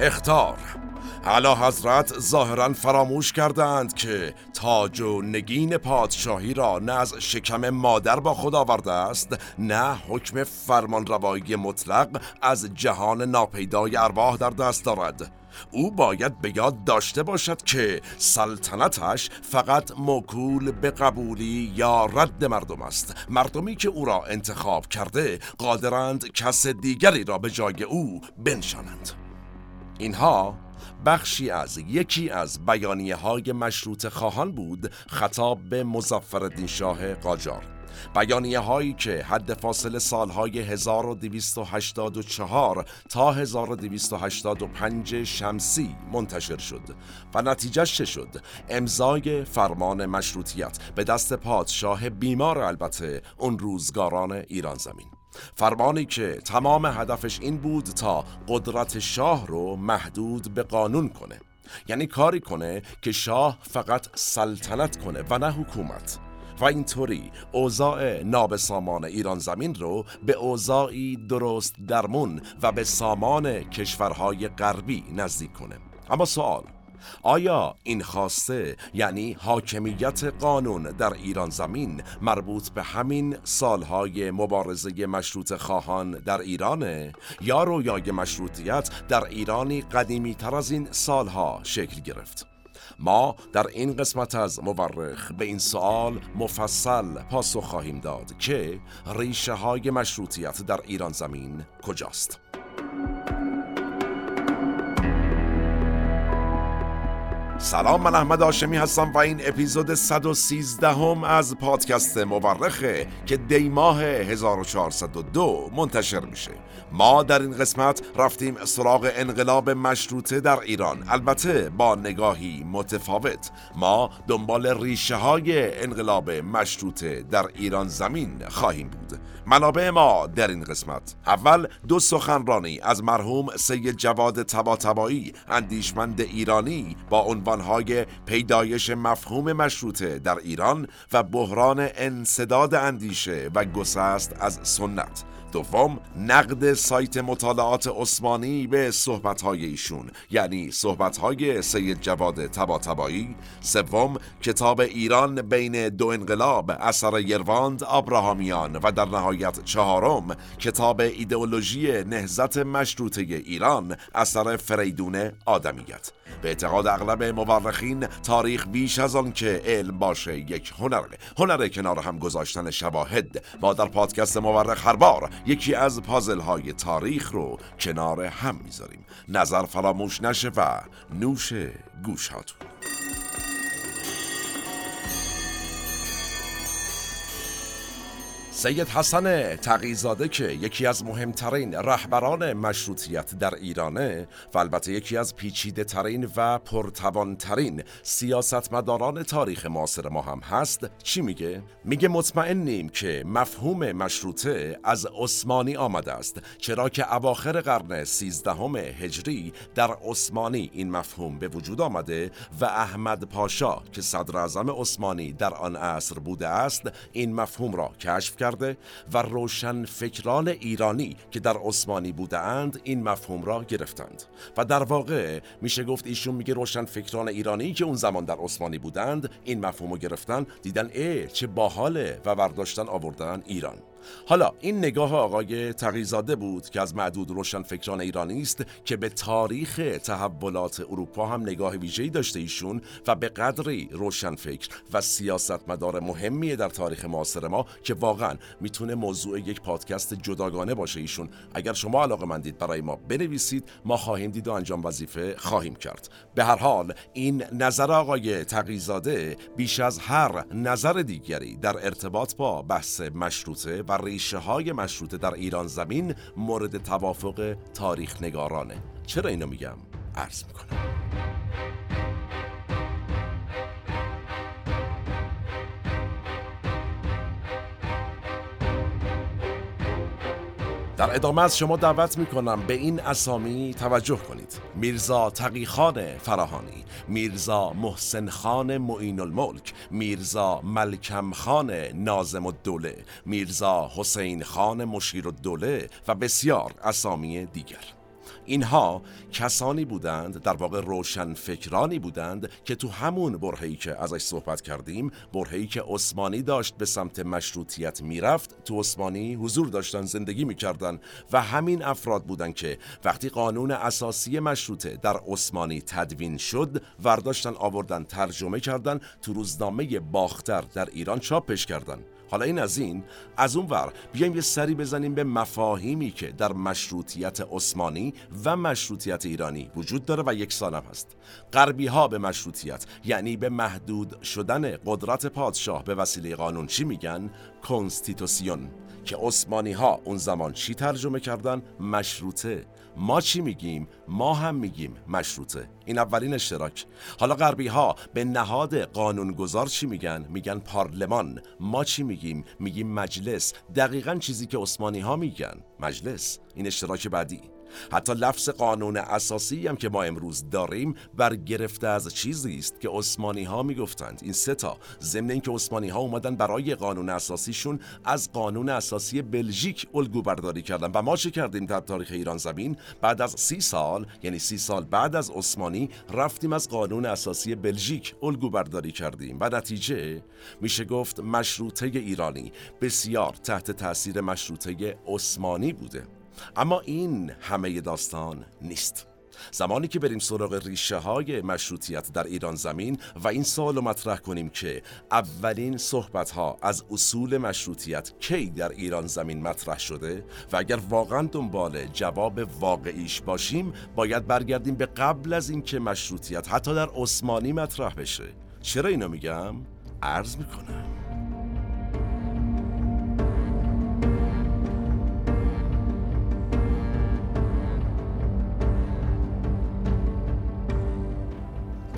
اختار. علا حضرت ظاهرا فراموش کردند که تاج و نگین پادشاهی را نه از شکم مادر با خود آورده است نه حکم فرمان روایی مطلق از جهان ناپیدای ارواح در دست دارد. او باید به یاد داشته باشد که سلطنتش فقط موکول به قبولی یا رد مردم است. مردمی که او را انتخاب کرده قادرند کس دیگری را به جای او بنشانند. اینها بخشی از یکی از بیانیه های مشروط خواهان بود خطاب به مزفر شاه قاجار بیانیه هایی که حد فاصل سالهای 1284 تا 1285 شمسی منتشر شد و نتیجه چه شد؟ امضای فرمان مشروطیت به دست پادشاه بیمار البته اون روزگاران ایران زمین فرمانی که تمام هدفش این بود تا قدرت شاه رو محدود به قانون کنه. یعنی کاری کنه که شاه فقط سلطنت کنه و نه حکومت. و اینطوری اوضاع نابسامان ایران زمین رو به اوضاعی درست درمون و به سامان کشورهای غربی نزدیک کنه. اما سوال آیا این خواسته یعنی حاکمیت قانون در ایران زمین مربوط به همین سالهای مبارزه مشروط خواهان در ایرانه یا رویای مشروطیت در ایرانی قدیمی تر از این سالها شکل گرفت؟ ما در این قسمت از مورخ به این سوال مفصل پاسخ خواهیم داد که ریشه های مشروطیت در ایران زمین کجاست؟ سلام من احمد آشمی هستم و این اپیزود 113 هم از پادکست مورخه که دی ماه 1402 منتشر میشه. ما در این قسمت رفتیم سراغ انقلاب مشروطه در ایران. البته با نگاهی متفاوت. ما دنبال ریشه های انقلاب مشروطه در ایران زمین خواهیم بود. منابع ما در این قسمت. اول دو سخنرانی از مرحوم سید جواد تباتبایی اندیشمند ایرانی با عنوانهای پیدایش مفهوم مشروطه در ایران و بحران انصداد اندیشه و گسست از سنت. دوم نقد سایت مطالعات عثمانی به صحبتهای ایشون یعنی صحبتهای سید جواد تباتبایی سوم کتاب ایران بین دو انقلاب اثر یرواند آبراهامیان و در نهایت چهارم کتاب ایدئولوژی نهزت مشروطه ایران اثر فریدون آدمیت. به اعتقاد اغلب مورخین تاریخ بیش از آن که علم باشه یک هنره هنر کنار هم گذاشتن شواهد. ما در پادکست مورخ هر بار یکی از پازل های تاریخ رو کنار هم می‌ذاریم. نظر فراموش نشه و نوش گوش هاتون سید حسن تقیزاده که یکی از مهمترین رهبران مشروطیت در ایرانه و البته یکی از پیچیده ترین و پرتوانترین سیاستمداران تاریخ معاصر ما هم هست چی میگه؟ میگه مطمئنیم که مفهوم مشروطه از عثمانی آمده است چرا که اواخر قرن سیزدهم هجری در عثمانی این مفهوم به وجود آمده و احمد پاشا که صدر عثمانی در آن عصر بوده است این مفهوم را کشف کرد و روشن فکران ایرانی که در عثمانی بودند این مفهوم را گرفتند. و در واقع میشه گفت ایشون میگه روشن فکران ایرانی که اون زمان در عثمانی بودند این مفهوم رو گرفتن دیدن ای چه باحاله و برداشتن آوردن ایران. حالا این نگاه آقای تقیزاده بود که از معدود روشن فکران ایرانی است که به تاریخ تحولات اروپا هم نگاه ویژه‌ای داشته ایشون و به قدری روشن فکر و سیاستمدار مهمیه در تاریخ معاصر ما که واقعا می‌تونه موضوع یک پادکست جداگانه باشه ایشون. اگر شما علاقه مندید برای ما بنویسید ما خواهیم دید و انجام وظیفه خواهیم کرد. به هر حال این نظر آقای تقیزاده بیش از هر نظر دیگری در ارتباط با بحث مشروطه و ریشه های مشروطه در ایران زمین مورد توافق تاریخ نگارانه چرا اینو میگم؟ عرض می‌کنم در ادامه از شما دعوت می کنم به این اسامی توجه کنید. میرزا تقیخان فراهانی میرزا محسن خان معین الملک میرزا ملکم خان نازم الدوله میرزا حسین خان مشیر الدوله و بسیار اسامی دیگر. اینها کسانی بودند در واقع روشن فکرانی بودند که تو همون برهی که ازش صحبت کردیم برهی که عثمانی داشت به سمت مشروطیت می‌رفت تو عثمانی حضور داشتن زندگی می‌کردن و همین افراد بودند که وقتی قانون اساسی مشروطه در عثمانی تدوین شد ورداشتن آوردن ترجمه کردن تو روزنامه باختر در ایران چاپش کردن. حالا این از این از اون ور بیایم یه سری بزنیم به مفاهیمی که در مشروطیت عثمانی و مشروطیت ایرانی وجود داره و یک سالم هست. غربی ها به مشروطیت یعنی به محدود شدن قدرت پادشاه به وسیله قانون چی میگن؟ کنستیتوسیون که عثمانی ها اون زمان چی ترجمه کردن؟ مشروطه. ما چی میگیم؟ ما هم میگیم مشروطه. این اولین اشتراک. حالا غربی ها به نهاد قانونگذار چی میگن؟ میگن پارلمان. ما چی میگیم؟ میگیم مجلس. دقیقا چیزی که عثمانی ها میگن. مجلس. این اشتراک بعدی. حتی لفظ قانون اساسی هم که ما امروز داریم برگرفته از چیزی است که عثمانی ها می‌گفتند. این سه تا ضمن اینکه عثمانی ها اومدن برای قانون اساسیشون از قانون اساسی بلژیک الگو برداری کردن. و ما چه کردیم در تاریخ ایران زمین؟ بعد از سی سال یعنی سی سال بعد از عثمانی رفتیم از قانون اساسی بلژیک الگو برداری کردیم. و نتیجه میشه گفت مشروطه ایرانی بسیار تحت تاثیر مشروطه عثمانی بوده. اما این همه داستان نیست. زمانی که بریم سراغ ریشه های مشروطیت در ایران زمین و این سوال رو مطرح کنیم که اولین صحبت ها از اصول مشروطیت کی در ایران زمین مطرح شده و اگر واقعا دنبال جواب واقعیش باشیم باید برگردیم به قبل از اینکه مشروطیت حتی در عثمانی مطرح بشه. چرا اینو میگم؟ عرض می‌کنم.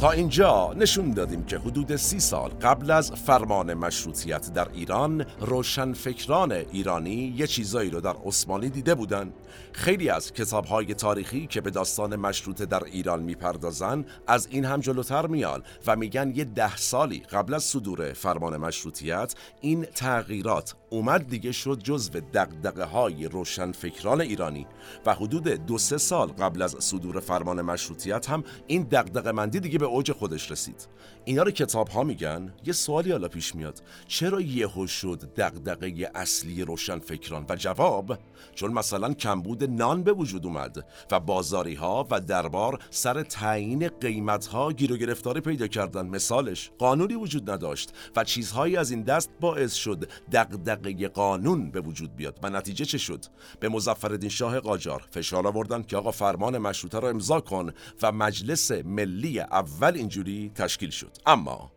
تا اینجا نشون دادیم که حدود سی سال قبل از فرمان مشروطیت در ایران روشنفکران ایرانی یه چیزایی رو در عثمانی دیده بودن. خیلی از کتابهای تاریخی که به داستان مشروطه در ایران می‌پردازن از این هم جلوتر میان و میگن یه ده سالی قبل از صدور فرمان مشروطیت این تغییرات اومد دیگه شد جزو دقدقه های روشنفکران ایرانی و حدود دو سه سال قبل از صدور فرمان مشروطیت هم این دقدقه مندی دیگه به اوج خودش رسید. اینا رو کتاب ها میگن؟ یه سوالی حالا پیش میاد. چرا یهو شد دغدغه اصلی روشنفکران؟ و جواب چون مثلا کمبود نان به وجود اومد و بازاری ها و دربار سر تعیین قیمت ها گیر و گرفتاری پیدا کردن. مثالش قانونی وجود نداشت و چیزهایی از این دست باعث شد دغدغه قانون به وجود بیاد. و نتیجه چه شد؟ به مظفرالدین شاه قاجار فشار آوردن که آقا فرمان مشروطه را امضا کن و مجلس ملی اول اینجوری تشکیل شد. اما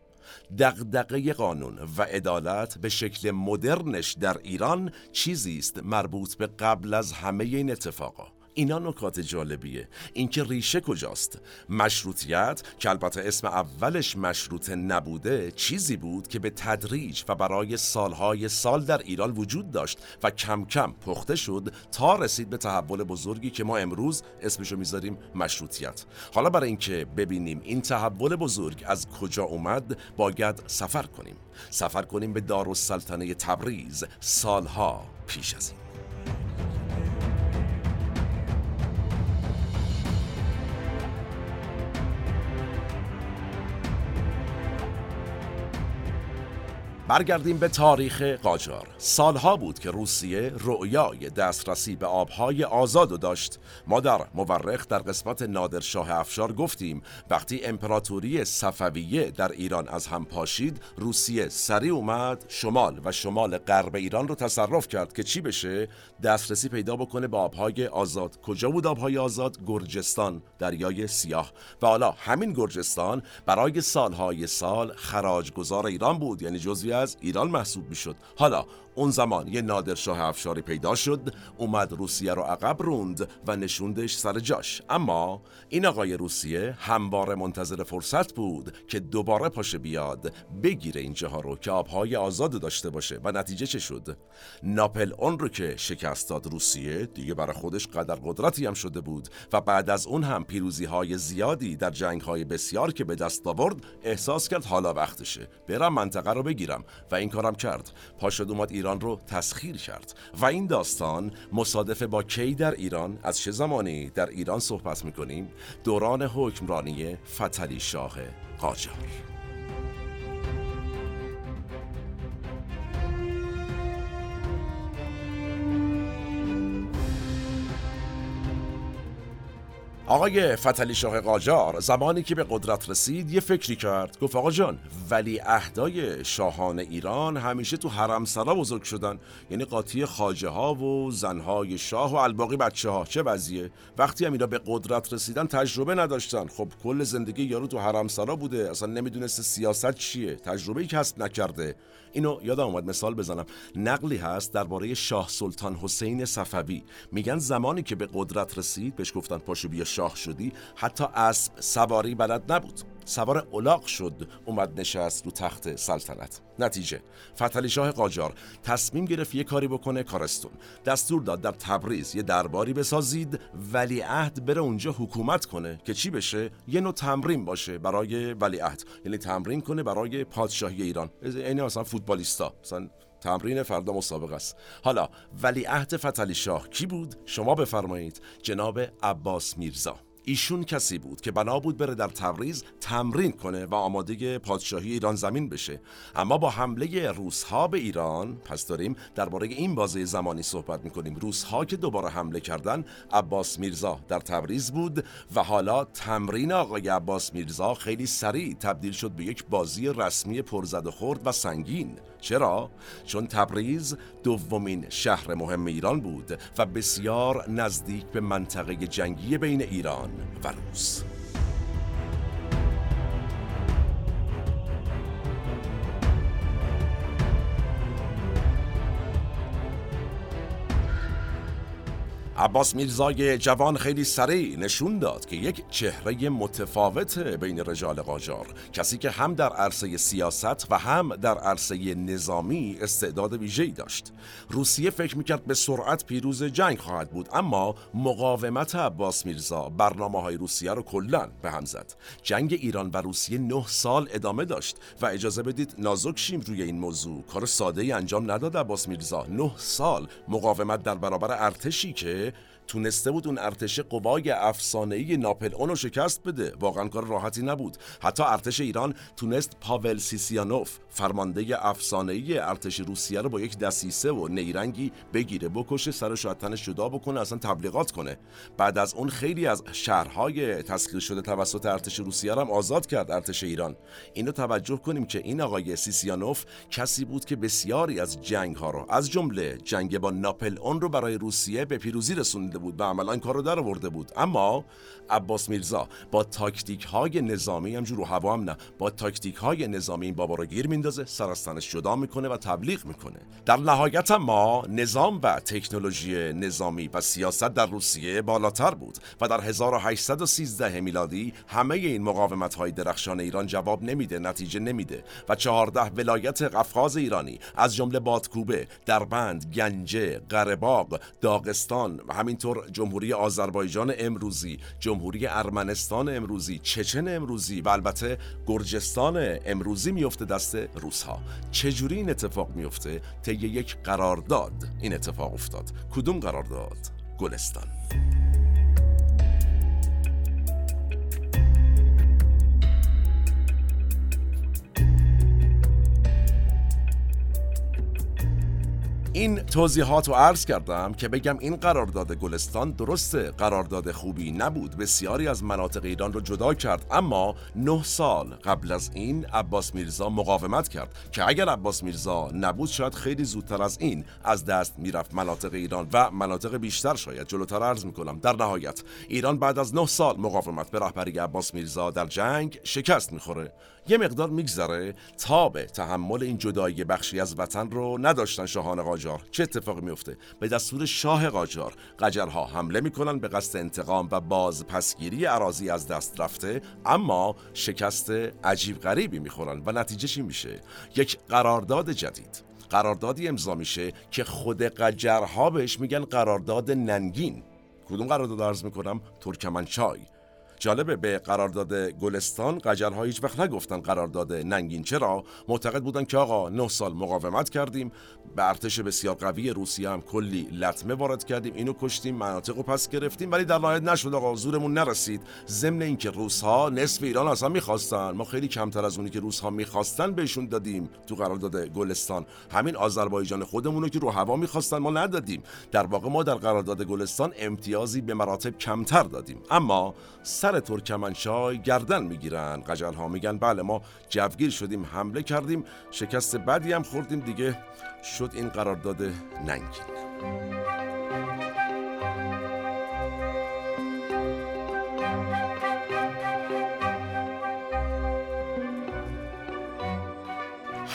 دغدغه قانون و عدالت به شکل مدرنش در ایران چیزی است مربوط به قبل از همه این اتفاقا. اینا نکات جالبیه. اینکه ریشه کجاست؟ مشروطیت که البته اسم اولش مشروطه نبوده چیزی بود که به تدریج و برای سالهای سال در ایران وجود داشت و کم کم پخته شد تا رسید به تحول بزرگی که ما امروز اسمشو می‌ذاریم مشروطیت. حالا برای اینکه ببینیم این تحول بزرگ از کجا اومد باید سفر کنیم. سفر کنیم به دارالسلطنه تبریز سالها پیش از این. برگردیم به تاریخ قاجار. سالها بود که روسیه رؤیای دسترسی به آبهای آزاد و داشت. ما در مورخ در قسمت نادرشاه افشار گفتیم وقتی امپراتوری صفویه در ایران از هم پاشید روسیه سریع اومد شمال و شمال غرب ایران رو تصرف کرد که چی بشه؟ دسترسی پیدا بکنه به آبهای آزاد. کجا بود آبهای آزاد؟ گرجستان دریای سیاه. و حالا همین گرجستان برای سالهای سال خراج گذار ایران بود. یعنی جزوی از ایران محسوب می‌شد. حالا اون زمان یه نادرشاه افشاری پیدا شد اومد روسیه رو عقب روند و نشوندش سر جاش. اما این آقای روسیه همواره منتظر فرصت بود که دوباره پاشه بیاد بگیره این جاها رو که آبهای آزاد داشته باشه. و نتیجه چه شد؟ ناپل اون رو که شکست داد روسیه دیگه برای خودش قدر قدرتی هم شده بود و بعد از اون هم پیروزی های زیادی در جنگ های بسیار که به دست آورد احساس کرد حالا وقتشه. برم منطقه رو بگیرم. و این کارم کرد. پاشد اومد ایران رو تسخیر کرد و این داستان مصادف با کی در ایران؟ از چه زمانی در ایران صحبت می‌کنیم؟ دوران حکمرانی فتلی شاه قاجار. آقای فتلی شاه قاجار زمانی که به قدرت رسید یه فکری کرد. گفت آقا جان ولی اهدای شاهان ایران همیشه تو حرم سرا بزرگ شدن. یعنی قاطی خاجه ها و زنهای شاه و الباقی بچه ها. چه وضعیه؟ وقتی هم به قدرت رسیدن تجربه نداشتن. خب کل زندگی یارو تو حرم سرا بوده. اصلا نمی‌دونسته سیاست چیه. تجربه ای کسب نکرده. اینو یادم اومد مثال بزنم. نقلی هست درباره شاه سلطان حسین صفوی. میگن زمانی که به قدرت رسید بهش گفتن پاشو بیا شاه. شدی حتی اسب سواری بلد نبود. سوار الاغ شد اومد نشست رو تخت سلطنت. نتیجه فتلی شاه قاجار تصمیم گرفت یه کاری بکنه کارستون. دستور داد در تبریز یه درباری بسازید ولی عهد بره اونجا حکومت کنه که چی بشه؟ یه نوع تمرین باشه برای ولی عهد. یعنی تمرین کنه برای پادشاهی ایران. یعنی مثلا فوتبالیستا مثلا تمرین فردا مسابقه است. حالا ولی عهد فتلی شاه کی بود؟ شما بفرمایید. جناب عباس میرزا. ایشون کسی بود که بنا بود بره در تبریز تمرین کنه و آماده پادشاهی ایران زمین بشه. اما با حمله روسها به ایران پس داریم درباره این بازه زمانی صحبت می‌کنیم. روسها که دوباره حمله کردن عباس میرزا در تبریز بود و حالا تمرین آقای عباس میرزا خیلی سریع تبدیل شد به یک بازی رسمی پرزد و خورد و سنگین. چرا؟ چون تبریز دومین شهر مهم ایران بود و بسیار نزدیک به منطقه جنگی بین ایران و عباس میرزای جوان خیلی سریع نشون داد که یک چهره متفاوت بین رجال قاجار کسی که هم در عرصه سیاست و هم در عرصه نظامی استعداد ویژه‌ای داشت. روسیه فکر می‌کرد به سرعت پیروز جنگ خواهد بود اما مقاومت عباس میرزا برنامه های روسیه رو کلا به هم زد. جنگ ایران و روسیه نه سال ادامه داشت و اجازه بدید نازک شیم روی این موضوع. کار ساده ای انجام نداد عباس میرزا. نه سال مقاومت در برابر ارتشی که تونسته بود اون ارتش قوای افسانه‌ای ناپل اونو شکست بده. واقعا کار راحتی نبود. حتی ارتش ایران تونست پاول سیسیانوف فرمانده افسانه‌ای ارتش روسیه رو با یک دسیسه و نیرنگی بگیره بکشه سر تنش جدا بکنه اصلا تبلیغات کنه. بعد از اون خیلی از شهرهای تسخیر شده توسط ارتش روسیه رو هم آزاد کرد ارتش ایران. اینو توجه کنیم که این آقای سیسیانوف کسی بود که بسیاری از جنگ ها رو از جمله جنگ با ناپل اون رو برای روسیه به پیروزی رسونده بود و عملا این کار رو در آورده بود. اما عباس میرزا با تاکتیک های نظامی همجور رو هوا هم نه با تاکتیک های نظامی این بابا رو گیر میندازه سر از تنش جدا می‌کنه و تبلیغ می‌کنه. در نهایت ما نظام و تکنولوژی نظامی و سیاست در روسیه بالاتر بود و در 1813 میلادی همه این مقاومت های درخشان ایران جواب نمیده نتیجه نمیده و 14 ولایت قفقاز ایرانی از جمله بادکوبه دربند گنجه قرهباغ داغستان و همینطور جمهوری آذربایجان امروزی جمهوری ارمنستان امروزی چچن امروزی و البته گرجستان امروزی میفته دست روس ها چجوری این اتفاق میفته طی یک قرارداد این اتفاق افتاد. کدوم قرارداد؟ گلستان. این توضیحات رو عرض کردم که بگم این قرارداد گلستان درسته. قرارداد خوبی نبود. بسیاری از مناطق ایران رو جدا کرد. اما نه سال قبل از این عباس میرزا مقاومت کرد که اگر عباس میرزا نبود شاید خیلی زودتر از این از دست می‌رفت مناطق ایران و مناطق بیشتر شاید. جلوتر عرض می‌کنم. در نهایت ایران بعد از نه سال مقاومت به رهبری عباس میرزا در جنگ شکست می‌خوره. یه مقدار میگذره تاب تحمل این جدایی بخشی از وطن رو نداشتن شاهان قاجار. چه اتفاقی میفته به دستور شاه قاجار. قجرها حمله می‌کنن به قصد انتقام و باز پسگیری عراضی از دست رفته اما شکست عجیب غریبی می‌خورن و نتیجه میشه. یک قرارداد جدید. قراردادی امضا میشه که خود قجرها بهش میگن قرارداد ننگین. کدوم قرارداد عرض می‌کنم؟ ترکمنچای. جالبه به قرارداد گلستان قجرها هیچ وقت نگفتن قرارداد ننگین. چرا؟ معتقد بودن که آقا نه سال مقاومت کردیم به ارتش بسیار قوی روسیه هم کلی لطمه وارد کردیم اینو کشتیم مناطق رو پس گرفتیم ولی در نهایت نشد آقا زورمون نرسید. ضمن اینکه روس ها نصف ایران اصلا می‌خواستن ما خیلی کمتر از اونی که روس ها می‌خواستن بهشون دادیم تو قرارداد گلستان. همین آذربایجان خودمون که رو هوا می‌خواستن ما ندادیم. در واقع ما در قرارداد گلستان امتیازی به مراتب کمتر دادیم. اما سر ترکمنچای گردن می‌گیرن. قجل ها میگن بله ما جوگیر شدیم حمله کردیم شکست بدی هم خوردیم دیگه. شد این قرارداد ننگین.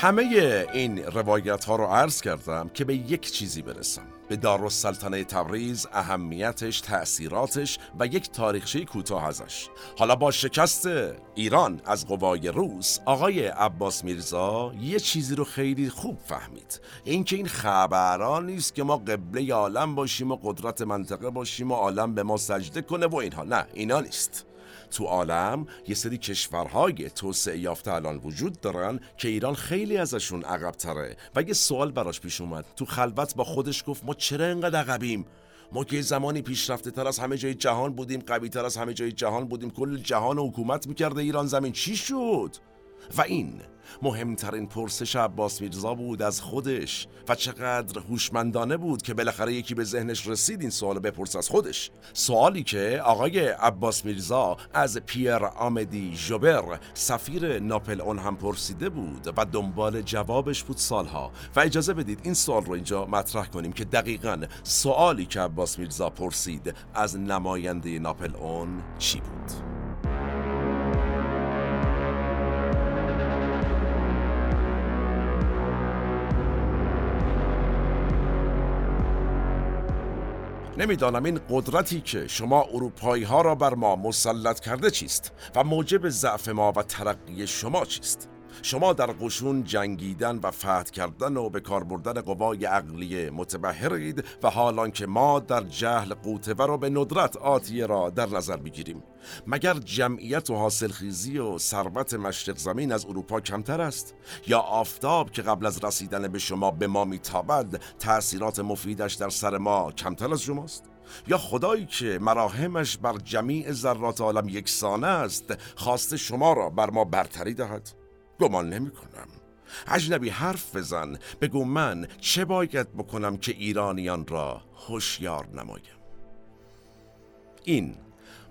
همه این روایت ها رو عرض کردم که به یک چیزی برسم. به دارالسلطنه تبریز اهمیتش تأثیراتش و یک تاریخچه کوتاه ازش. حالا با شکست ایران از قوای روس آقای عباس میرزا یه چیزی رو خیلی خوب فهمید. اینکه این خبران نیست که ما قبله عالم باشیم و قدرت منطقه باشیم و عالم به ما سجده کنه و اینها. نه اینا نیست. تو عالم یه سری کشورهای توسعه یافته الان وجود دارن که ایران خیلی ازشون عقب تره و یه سوال براش پیش اومد. تو خلوت با خودش گفت ما چرا انقدر عقبیم؟ ما که زمانی پیشرفته تر از همه جای جهان بودیم قوی تر از همه جای جهان بودیم. کل جهان حکومت می‌کرده ایران زمین. چی شد؟ و این مهمترین پرسش عباس میرزا بود از خودش و چقدر هوشمندانه بود که بالاخره یکی به ذهنش رسید این سوال بپرس از خودش. سوالی که آقای عباس میرزا از پیر آمدی جوبر سفیر ناپل اون هم پرسیده بود و دنبال جوابش بود سالها. و اجازه بدید این سوال رو اینجا مطرح کنیم که دقیقا سوالی که عباس میرزا پرسید از نماینده ناپل اون چی بود؟ نمی‌دانم این قدرتی که شما اروپایی ها را بر ما مسلط کرده چیست و موجب ضعف ما و ترقی شما چیست. شما در قشون جنگیدن و فتح کردن و به کار بردن قوای عقلی متبهرید و حالان که ما در جهل قوتور را به ندرت آتیه را در نظر بگیریم. مگر جمعیت و حاصلخیزی و ثروت مشرق زمین از اروپا کمتر است؟ یا آفتاب که قبل از رسیدن به شما به ما میتابد تأثیرات مفیدش در سر ما کمتر از شماست؟ یا خدایی که مراهمش بر جمیع ذرات عالم یکسانه است خواست شما را بر ما برتری دهد؟ گمان نمی کنم اجنبی حرف بزن بگو من چه باید بکنم که ایرانیان را هوشیار نمایم. این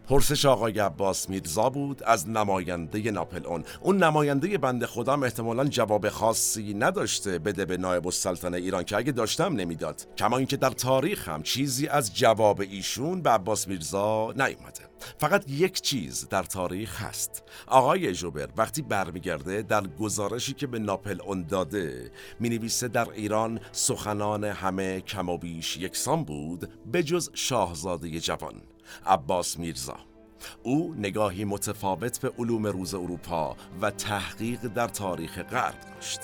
پرسش آقای عباس میرزا بود از نماینده ناپل اون اون نماینده بنده خودم احتمالا جواب خاصی نداشته بده به نایب السلطنه ایران که اگه داشتم نمی‌داد. کما اینکه در تاریخ هم چیزی از جواب ایشون به عباس میرزا نیومده. فقط یک چیز در تاریخ هست. آقای جوبر وقتی برمیگرده در گزارشی که به ناپل اون داده می نویسه در ایران سخنان همه کم و بیش یکسان بود به جز شاهزاده جوان. عباس میرزا. او نگاهی متفاوت به علوم روز اروپا و تحقیق در تاریخ غرب داشت.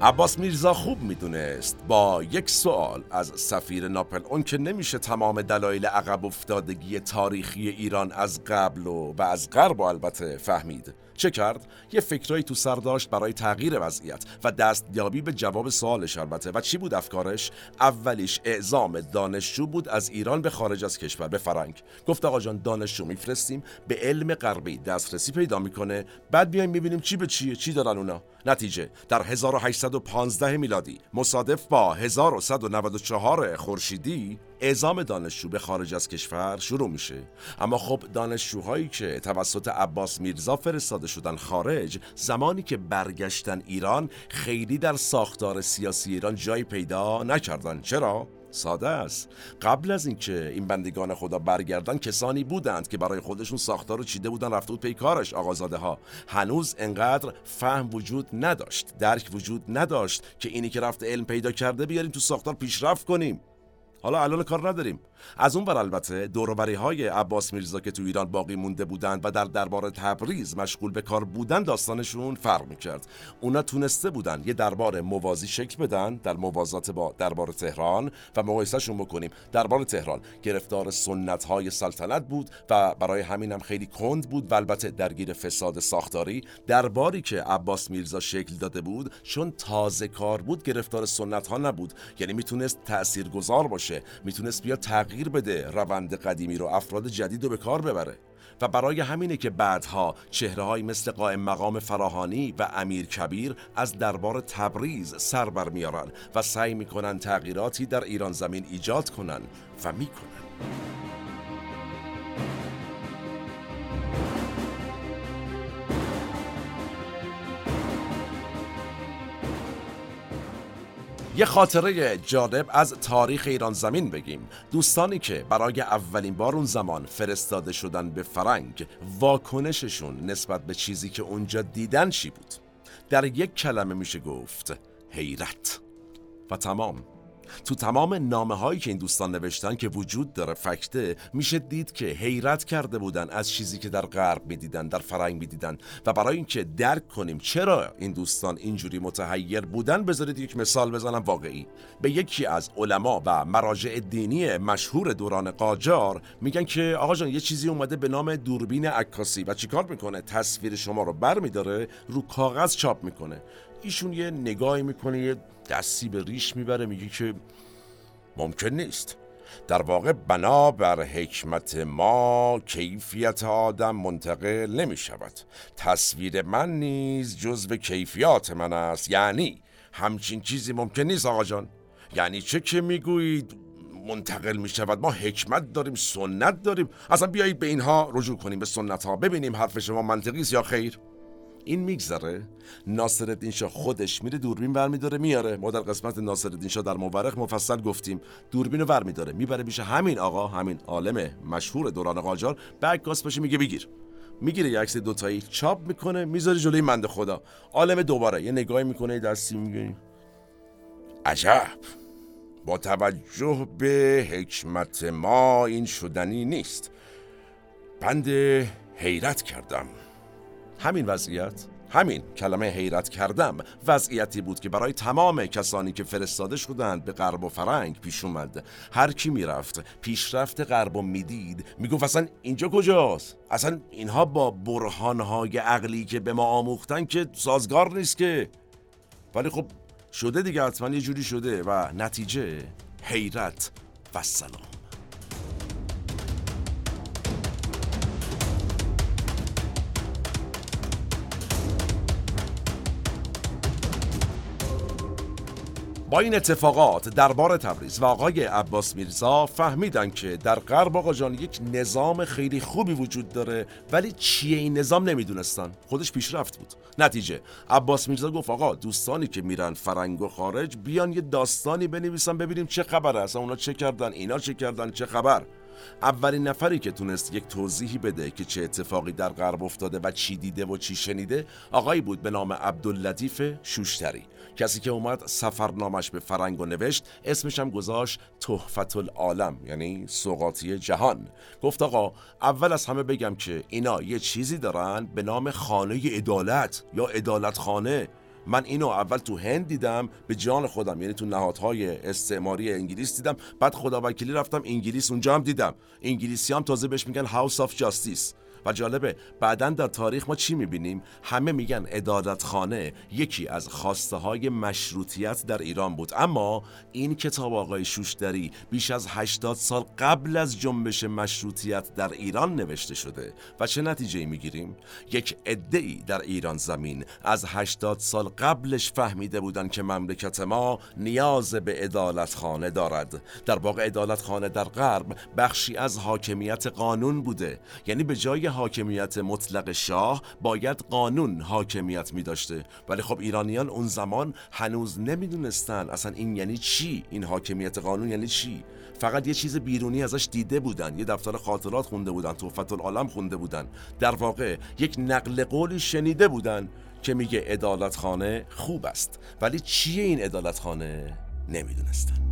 عباس میرزا خوب می‌دونست با یک سوال از سفیر ناپل اون که نمیشه تمام دلایل عقب افتادگی تاریخی ایران از قبل و, و از غرب البته فهمید. چه کرد؟ یه فکرایی تو سر داشت برای تغییر وضعیت و دستیابی به جواب سوالش البته. و چی بود افکارش؟ اولیش اعزام دانشجو بود از ایران به خارج از کشور به فرنگ گفت آقا جان دانشجو میفرستیم به علم غربی دسترسی پیدا می‌کنه. بعد بیایم می‌بینیم چی به چیه چی دارن اونا. نتیجه در 1815 میلادی مصادف با 1194 خورشیدی اعزام دانشجو به خارج از کشور شروع میشه. اما خب دانشجوهایی که توسط عباس میرزا فرستاده شدن خارج زمانی که برگشتن ایران خیلی در ساختار سیاسی ایران جای پیدا نکردن. چرا؟ ساده است. قبل از اینکه این بندگان خدا برگردن کسانی بودند که برای خودشون ساختار رو چیده بودن رفته بود پیکارش آقازاده ها هنوز انقدر فهم وجود نداشت درک وجود نداشت که اینی که رفته علم پیدا کرده بیاریم تو ساختار پیشرفت کنیم. حالا الان کار نداریم. از اون بر البته دوروبری های عباس میرزا که تو ایران باقی مونده بودند و در دربار تبریز مشغول به کار بودن داستانشون فرق می‌کرد. اونا تونسته بودن یه دربار موازی شکل بدن در موازات با دربار تهران و مقایسهشون بکنیم. دربار تهران گرفتار سنت های سلطنت بود و برای همین هم خیلی کند بود و البته درگیر فساد ساختاری. درباری که عباس میرزا شکل داده بود چون تازه کار بود گرفتار سنت ها نبود. یعنی می‌تونست تاثیرگذار باشه. می‌تونست بیا تغییر بده روند قدیمی رو افراد جدید رو به کار ببره. و برای همینه که بعدها چهره مثل قائم مقام فراهانی و امیر کبیر از دربار تبریز سر بر میارن و سعی می‌کنن تغییراتی در ایران زمین ایجاد کنن و می‌کنن. یه خاطره جالب از تاریخ ایران زمین بگیم. دوستانی که برای اولین بار اون زمان فرستاده شدن به فرنگ واکنششون نسبت به چیزی که اونجا دیدن چی بود؟ در یک کلمه میشه گفت حیرت. و تمام. تو تمام نامه هایی که این دوستان نوشتن که وجود داره فکته میشه دید که حیرت کرده بودن از چیزی که در غرب می‌دیدن در فرنگ می‌دیدن. و برای اینکه درک کنیم چرا این دوستان اینجوری متحیر بودن بذارید یک مثال بزنم واقعی. به یکی از علما و مراجع دینی مشهور دوران قاجار میگن که آقا جان یه چیزی اومده به نام دوربین عکاسی. و چیکار می‌کنه؟ تصویر شما رو برمیداره رو کاغذ چاپ می‌کنه. ایشون یه نگاهی می‌کنه یه دستی به ریش می‌بره میگه که ممکن نیست. در واقع بنا بر حکمت ما کیفیت آدم منتقل نمی شود تصویر من نیز جزو کیفیات من است. یعنی همچین چیزی ممکن نیست آقا جان. یعنی چه که می‌گویید منتقل می شود ما حکمت داریم سنت داریم. اصلا بیایید به اینها رجوع کنیم به سنت ها ببینیم حرف شما منطقی است یا خیر. این میگذره. ناصرالدین شاه خودش میره دوربین برمیداره میاره. ما در قسمت ناصرالدین شاه در مورخ مفصل گفتیم دوربین رو برمیداره. می‌بره میشه همین آقا همین عالم مشهور دوران قاجار. بعد باشه میگه بگیر. می‌گیره یه عکس دوتایی چاپ می‌کنه می‌ذاره جلوی مند خدا. عالم دوباره یه نگاهی می‌کنه دستی میگه عجب! با توجه به حکمت ما این شدنی نیست. بند حیرت کردم. همین وضعیت همین کلمه حیرت کردم وضعیتی بود که برای تمام کسانی که فرستاده شدند به غرب و فرنگ پیش اومد. هر کی می‌رفت پیشرفت غرب و می‌دید می‌گفت اصلا اینجا کجاست؟ اصلا اینها با برهانهای عقلی که به ما آموختن که سازگار نیست که. ولی خب شده دیگه حتما یه جوری شده و نتیجه حیرت و سلام با این اتفاقات دربار تبریز و آقای عباس میرزا فهمیدن که در غرب آقا جان یک نظام خیلی خوبی وجود داره ولی چیه این نظام نمی‌دونستن. خودش پیشرفت بود. نتیجه عباس میرزا گفت آقا دوستانی که میرن فرنگ و خارج بیان یه داستانی بنویسن ببینیم چه خبره اصلا اونا چه کردن اینا چه کردن چه خبر. اولین نفری که تونست یک توضیحی بده که چه اتفاقی در غرب افتاده و چی دیده و چی شنیده آقایی بود به نام عبداللطیف شوشتری. کسی که اومد سفرنامش به فرنگ و نوشت اسمش هم گذاشت تحفت العالم یعنی سوقاتی جهان. گفت آقا اول از همه بگم که اینا یه چیزی دارن به نام خانه عدالت یا عدالت خانه من اینو اول تو هند دیدم به جان خودم یعنی تو نهادهای استعماری انگلیس دیدم. بعد خدا وکیلی رفتم انگلیس اونجا هم دیدم. انگلیسی هم تازه بهش میگن هاوس آف جاستیس و جالبه بعدا در تاریخ ما چی می‌بینیم؟ همه میگن ادادت خانه یکی از خواسته های مشروطیت در ایران بود. اما این کتاب آقای شوشتری بیش از 80 سال قبل از جنبش مشروطیت در ایران نوشته شده و چه نتیجه می‌گیریم؟ یک ای در ایران زمین از 80 سال قبلش فهمیده بودن که مملکت ما نیاز به ادالت خانه دارد. در واقع ادالت خانه در غرب بخشی از حاکمیت قانون بوده. یعنی به جای حاکمیت مطلق شاه باید قانون حاکمیت می داشته ولی خب ایرانیان اون زمان هنوز نمی‌دونستن اصلا این یعنی چی؟ این حاکمیت قانون یعنی چی؟ فقط یه چیز بیرونی ازش دیده بودن. یه دفتر خاطرات خونده بودن توفت العالم خونده بودن. در واقع یک نقل قولی شنیده بودن که میگه ادالت خانه خوب است. ولی چیه این ادالت خانه نمی‌دونستن.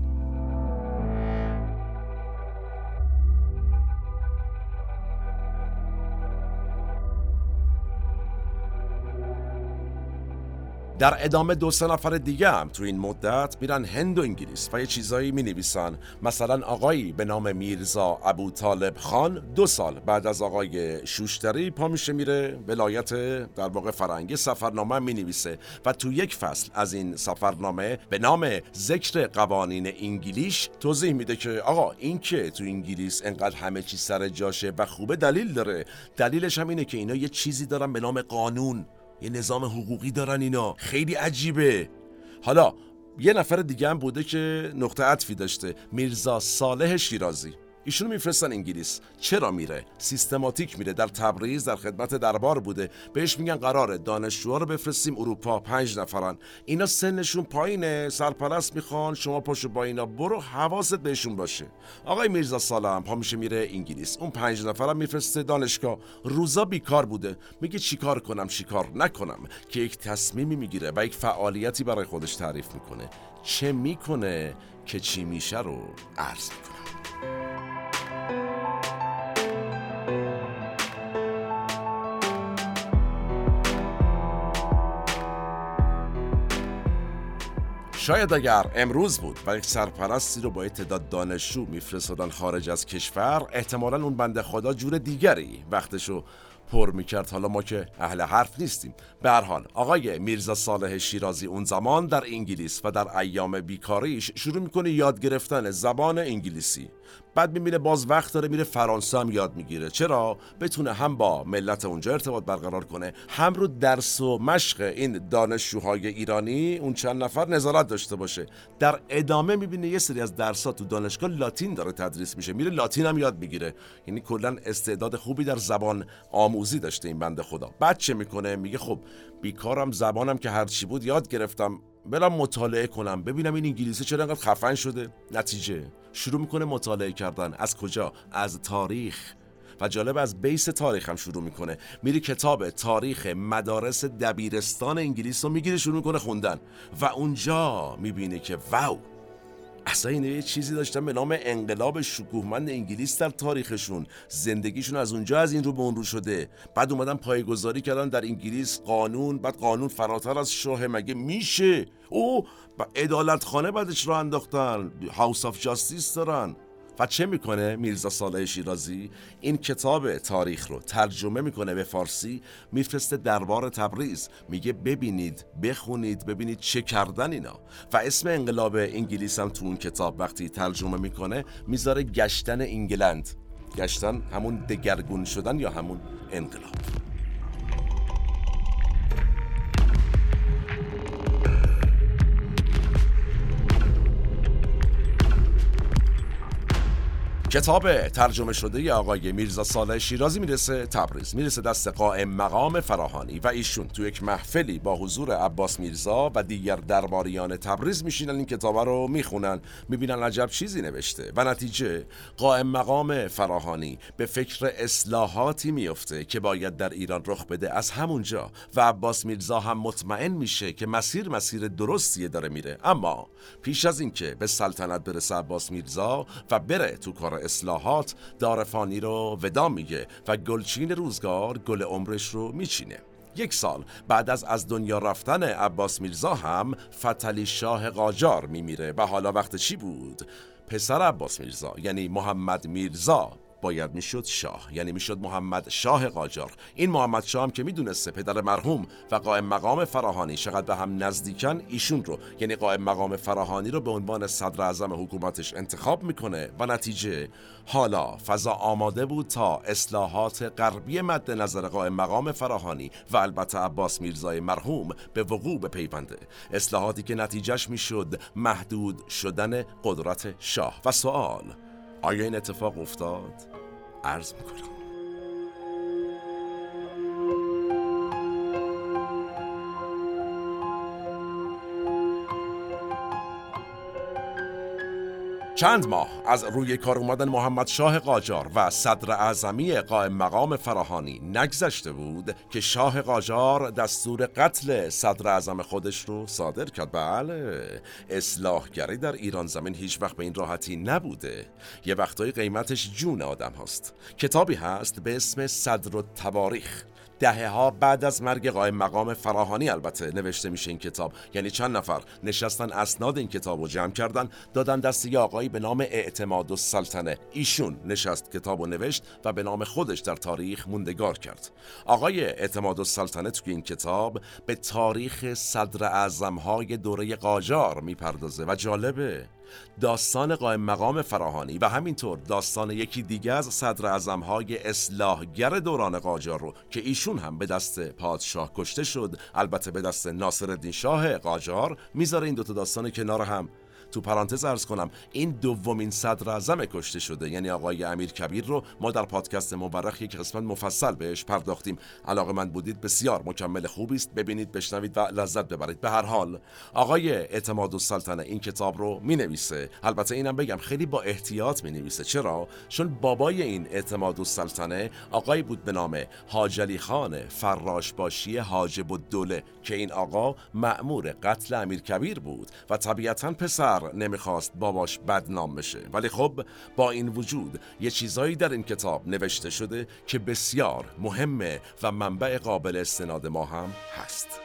در ادامه دو سه نفر دیگه هم تو این مدت میرن هند و انگلیس و یه چیزایی می نویسن مثلا آقایی به نام میرزا ابو طالب خان دو سال بعد از آقای شوشتری پا میشه میره ولایت در واقع فرنگی سفرنامه می نویسه و تو یک فصل از این سفرنامه به نام ذکر قوانین انگلیش توضیح میده که آقا این که تو انگلیس انقدر همه چی سر جاشه و خوبه دلیل داره. دلیلش هم اینه که اینا یه چیزی دارن به نام قانون. یه نظام حقوقی دارن اینا. خیلی عجیبه. حالا یه نفر دیگه هم بوده که نقطه عطفی داشته. میرزا صالح شیرازی. ایشونو میفرستن انگلیس. چرا میره؟ سیستماتیک میره. در تبریز در خدمت دربار بوده. بهش میگن قراره دانشجوها رو بفرستیم اروپا. پنج نفرن. اینا سنشون پایینه. سرپرست می‌خوان. شما پاشو با اینا برو. حواست بهشون باشه. آقای میرزا سالم پا میشه میره انگلیس. اون پنج نفرم میفرسته دانشگاه. روزا بیکار بوده. میگه چیکار کنم؟ چیکار نکنم؟ که یک تصمیمی می‌گیره و یک فعالیتی برای خودش تعریف می‌کنه. چه می‌کنه؟ که چی میشه رو عرض می‌کنه. شاید اگر امروز بود و یک سرپرستی رو با تعداد دانشجو میفرستادن خارج از کشور احتمالا اون بنده خدا جور دیگری. وقتشو پر می‌کرد. حالا ما که اهل حرف نیستیم. به هر حال آقای میرزا صالح شیرازی اون زمان در انگلیس و در ایام بیکاریش شروع می‌کنه یاد گرفتن زبان انگلیسی. بعد می‌بینه باز وقت داره میره فرانسه هم یاد می‌گیره. چرا؟ بتونه هم با ملت اونجا ارتباط برقرار کنه هم رو درس و مشق این دانشجوهای ایرانی اون چند نفر نظارت داشته باشه. در ادامه می‌بینه یه سری از درسات تو دانشگاه لاتین داره تدریس میشه. میره لاتین هم یاد می‌گیره. یعنی کلا استعداد خوبی در زبان آموزی داشته این بنده خدا. بعد چه می‌کنه؟ میگه خب بیکارم زبانم که هرچی بود یاد گرفتم. برم مطالعه کنم. ببینم این انگلیسی چرا انقدر خفن شده. نتیجه. شروع می‌کنه مطالعه کردن. از کجا؟ از تاریخ. و جالب از بیس تاریخ هم شروع می‌کنه. میری کتاب تاریخ مدارس دبیرستان انگلیس رو می‌گیره شروع می‌کنه خوندن. و اونجا می‌بینه که واو! اصلا اینه یه چیزی داشتن به نام انقلاب شکوهمند انگلیس در تاریخشون. زندگیشون از اونجا از این رو به اون رو شده. بعد اومدن پایگذاری کردن در انگلیس قانون بعد قانون فراتر از شاه مگه میشه؟ او ادالت خانه بعدش رو انداختن. هاوس آف جاستیس دارن. و چه می‌کنه میرزا صالح شیرازی؟ این کتاب تاریخ رو ترجمه می‌کنه به فارسی میفرسته دربار تبریز. میگه ببینید بخونید ببینید چه کردن اینا. و اسم انقلاب انگلیس هم تو اون کتاب وقتی ترجمه می‌کنه می‌ذاره گشتن انگلند. گشتن همون دگرگون شدن یا همون انقلاب. کتاب ترجمه شده آقای میرزا صالح شیرازی می‌رسه تبریز. می‌رسه دست قائم مقام فراهانی و ایشون تو یک محفلی با حضور عباس میرزا و دیگر درباریان تبریز میشینن این کتاب رو می‌خونن می‌بینن عجب چیزی نوشته و نتیجه قائم مقام فراهانی به فکر اصلاحاتی میفته که باید در ایران رخ بده. از همونجا و عباس میرزا هم مطمئن میشه که مسیر مسیر درستیه داره میره. اما پیش از اینکه به سلطنت برسه عباس میرزا و بره تو کار اصلاحات دارفانی رو ودا میگه و گلچین روزگار گل عمرش رو میچینه. یک سال بعد از از دنیا رفتن عباس میرزا هم فتلی شاه قاجار میمیره. و حالا وقت چی بود؟ پسر عباس میرزا یعنی محمد میرزا. باید می‌شد شاه یعنی می‌شد محمد شاه قاجار. این محمد شاه هم که می‌دونسته پدر مرحوم و قائم مقام فراهانی چقدر به هم نزدیکن ایشون رو یعنی قائم مقام فراهانی رو به عنوان صدر اعظم حکومتش انتخاب می‌کنه. و نتیجه حالا فضا آماده بود تا اصلاحات غربی مد نظر قائم مقام فراهانی و البته عباس میرزای مرحوم به وقوع بپیونده. اصلاحاتی که نتیجهش می‌شد محدود شدن قدرت شاه. و سوال آیا این اتفاق افتاد؟ عرض می‌کنم چند ماه از روی کار اومدن محمد شاه قاجار و صدر اعظمی قائم مقام فراهانی نگذشته بود که شاه قاجار دستور قتل صدر اعظم خودش رو صادر کرد. بله اصلاحگری در ایران زمین هیچ وقت به این راحتی نبوده. یه وقتای قیمتش جون آدم هست کتابی هست به اسم صدر و تواریخ دهه ها بعد از مرگ قائم مقام فراهانی البته نوشته میشه این کتاب. یعنی چند نفر نشستن اسناد این کتاب رو جمع کردن دادن دست یه آقایی به نام اعتماد و سلطنه ایشون نشست کتاب و نوشت و به نام خودش در تاریخ موندگار کرد. آقای اعتماد سلطنه توی این کتاب به تاریخ صدر اعظم های دوره قاجار می‌پردازه و جالبه. داستان قائم مقام فراهانی و همینطور داستان یکی دیگه از صدر های اصلاحگر دوران قاجار رو که ایشون هم به دست پادشاه کشته شد. البته به دست ناصرالدین شاه قاجار می‌ذاره این دوتا داستان کنار هم. تو پرانتز ارز کنم این دومین صدر اعظم کشته شده. یعنی آقای امیر کبیر رو ما در پادکست مبرخ یک قسمت مفصل بهش پرداختیم. علاقه من بودید بسیار مکمل خوبی است. ببینید بشنوید و لذت ببرید. به هر حال آقای اعتماد السلطنه این کتاب رو می نویسه البته اینم بگم خیلی با احتیاط می نویسه چرا؟ چون بابای این اعتماد السلطنه آقایی بود به نام حاج علی خان فراشباشی حاجب الدوله که این آقا مأمور قتل امیر کبیر بود و طبیعتا پسر نمی‌خواست باباش بدنام بشه. ولی خب با این وجود یه چیزایی در این کتاب نوشته شده که بسیار مهمه و منبع قابل استناد ما هم هست.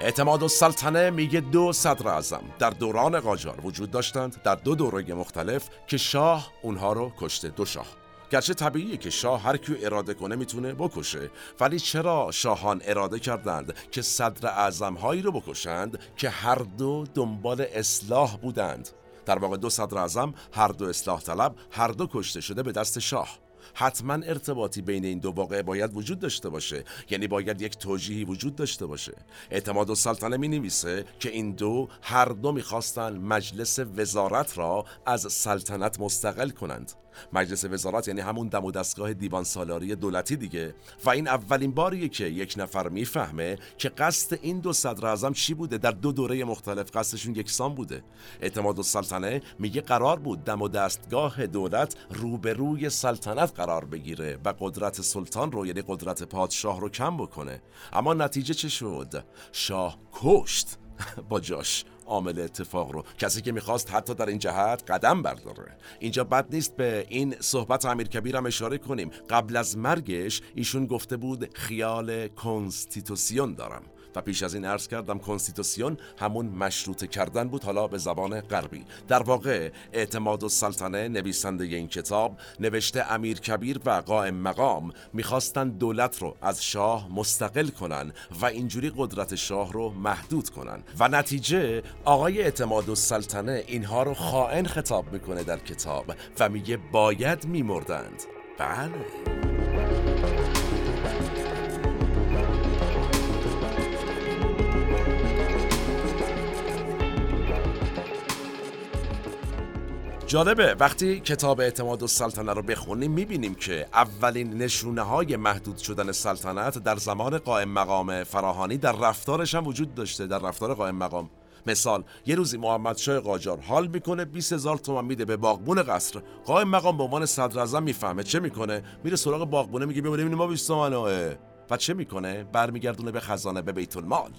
اعتماد السلطنه میگه دو صدر اعظم در دوران قاجار وجود داشتند در دو دوره مختلف که شاه اونها رو کشته دو شاه. گرچه طبیعیه که شاه هر کیو اراده کنه می‌تونه بکشه. ولی چرا شاهان اراده کردند که صدر اعظم هایی رو بکشند که هر دو دنبال اصلاح بودند؟ در واقع دو صدر اعظم هر دو اصلاح طلب هر دو کشته شده به دست شاه. حتما ارتباطی بین این دو واقعه باید وجود داشته باشه. یعنی باید یک توجیهی وجود داشته باشه. اعتماد السلطنه می نویسه که این دو هر دو می‌خواستن مجلس وزارت را از سلطنت مستقل کنند. مجلس وزارت یعنی همون دم و دستگاه دیوان سالاری دولتی دیگه. و این اولین باریه که یک نفر می‌فهمه که قصد این دو صدر اعظم چی بوده؟ در دو دوره مختلف قصدشون یکسان بوده. اعتماد السلطنه میگه قرار بود دم و دستگاه دولت روبروی سلطنت قرار بگیره و قدرت سلطان رو یعنی قدرت پادشاه رو کم بکنه. اما نتیجه چه شد؟ شاه کشت. با جاش. عامل اتفاق رو. کسی که می‌خواست حتی در این جهت قدم برداره. اینجا بد نیست به این صحبت امیر کبیرم اشاره کنیم. قبل از مرگش ایشون گفته بود خیال کنستیتوسیون دارم. پیش از این عرض کردم کنستیتوسیون همون مشروطه کردن بود حالا به زبان غربی. در واقع اعتماد و سلطنه نویسنده این کتاب نوشته امیر کبیر و قائم مقام می‌خواستن دولت رو از شاه مستقل کنن و اینجوری قدرت شاه رو محدود کنن. و نتیجه آقای اعتماد و سلطنه اینها رو خائن خطاب می‌کنه در کتاب و میگه باید میمردند. بله. جالبه. وقتی کتاب اعتماد و سلطنه رو بخونیم می‌بینیم که اولین نشونه های محدود شدن سلطنت در زمان قائم مقام فراهانی در رفتارش هم وجود داشته در رفتار قائم مقام. مثال یه روزی محمد شاه قاجار حال می‌کنه 20 هزار تومان میده به باغبون قصر. قائم مقام به عنوان صدر می‌فهمه چه می‌کنه؟ میره سراغ باغبونه میگه ببینیم ما 20 تومن و چه می‌کنه؟ برمیگردونه به خزانه به بیت المال.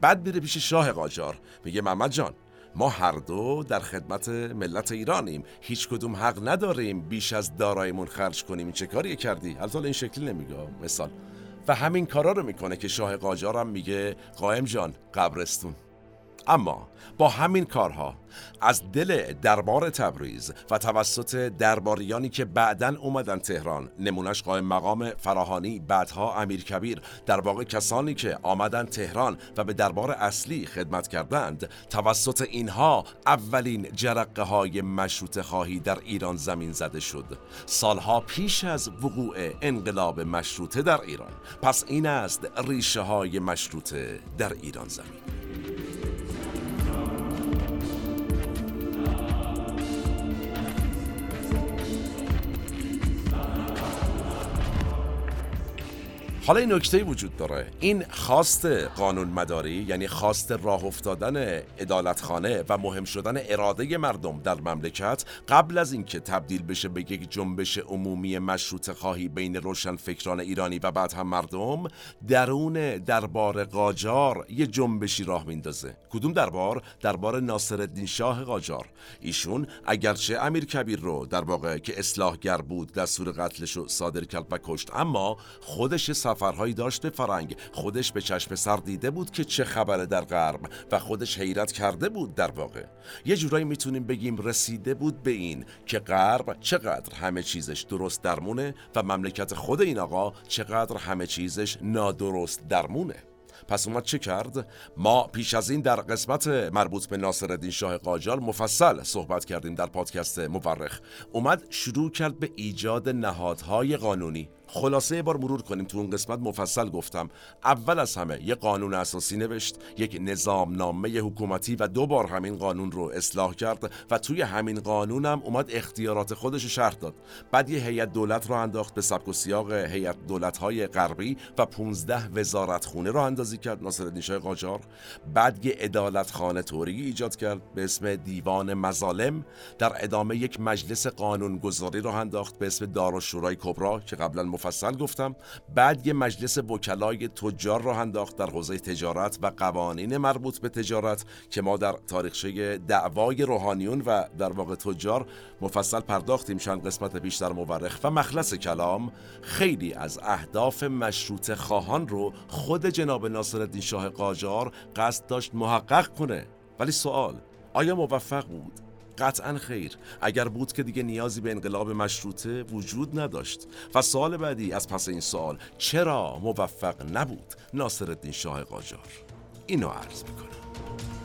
بعد میره پیش شاه قاجار. میگه محمد جان ما هر دو در خدمت ملت ایرانیم. هیچ کدوم حق نداریم بیش از دارایمون خرج کنیم. چه کاری کردی؟ البته این شکلی نمیگه. مثال. و همین کارا رو می‌کنه که شاه قاجارم میگه قائم جان قبرستون. اما با همین کارها از دل دربار تبریز و توسط درباریانی که بعدا اومدن تهران نمونش قائم مقام فراهانی بعدها امیر کبیر در واقع کسانی که آمدن تهران و به دربار اصلی خدمت کردند توسط اینها اولین جرقه های مشروط خواهی در ایران زمین زده شد. سالها پیش از وقوع انقلاب مشروطه در ایران. پس این است ریشه های مشروطه در ایران زمین. حالا این نکته وجود داره. این خواست قانون مداری یعنی خواست راه افتادن عدالتخانه و مهم شدن اراده مردم در مملکت قبل از اینکه تبدیل بشه به یک جنبش عمومی مشروط خواهی بین روشن فکران ایرانی و بعد هم مردم درون دربار قاجار یه جنبشی راه میندازه. کدوم دربار؟ دربار ناصرالدین شاه قاجار. ایشون اگرچه امیر کبیر رو در واقع که اصلاحگر بود دستور قتلش رو صادر کرد و کشت اما خودش سفرهایی داشته فرنگ. خودش به چشم سر دیده بود که چه خبره در غرب و خودش حیرت کرده بود در واقع. یه جورایی می‌تونیم بگیم رسیده بود به این که غرب چقدر همه چیزش درست درمونه و مملکت خود این آقا چقدر همه چیزش نادرست درمونه. پس اومد چه کرد؟ ما پیش از این در قسمت مربوط به ناصرالدین شاه قاجار مفصل صحبت کردیم در پادکست مورخ. اومد شروع کرد به ایجاد نهادهای قانونی. خلاصه بار مرور کنیم تو اون قسمت. مفصل گفتم اول از همه یه قانون اساسی نوشت یک نظام نامه حکومتی و دو بار همین قانون رو اصلاح کرد و توی همین قانون هم اومد اختیارات خودش شرح داد. بعد یه هیئت دولت رو انداخت به سبک و سیاق هیئت دولت های غربی و 15 وزارت خونه رو اندازی کرد ناصرالدین شاه قاجار. بعد یه عدالت خانه توری ایجاد کرد به اسم دیوان مظالم. در ادامه یک مجلس قانونگذاری رو انداخت به اسم دارالشورای کبرا که قبلا مفصل گفتم بعد یه مجلس وکلای تجار راه انداخت در حوزه تجارت و قوانین مربوط به تجارت که ما در تاریخچه دعوای روحانیون و در واقع تجار مفصل پرداختیم چند قسمت بیشتر مورخ و مخلص کلام خیلی از اهداف مشروط خواهان رو خود جناب ناصرالدین شاه قاجار قصد داشت محقق کنه ولی سوال آیا موفق بود؟ قطعا خیر. اگر بود که دیگه نیازی به انقلاب مشروطه وجود نداشت. و سوال بعدی از پس این سوال چرا موفق نبود ناصر الدین شاه قاجار؟ اینو عرض می‌کنم.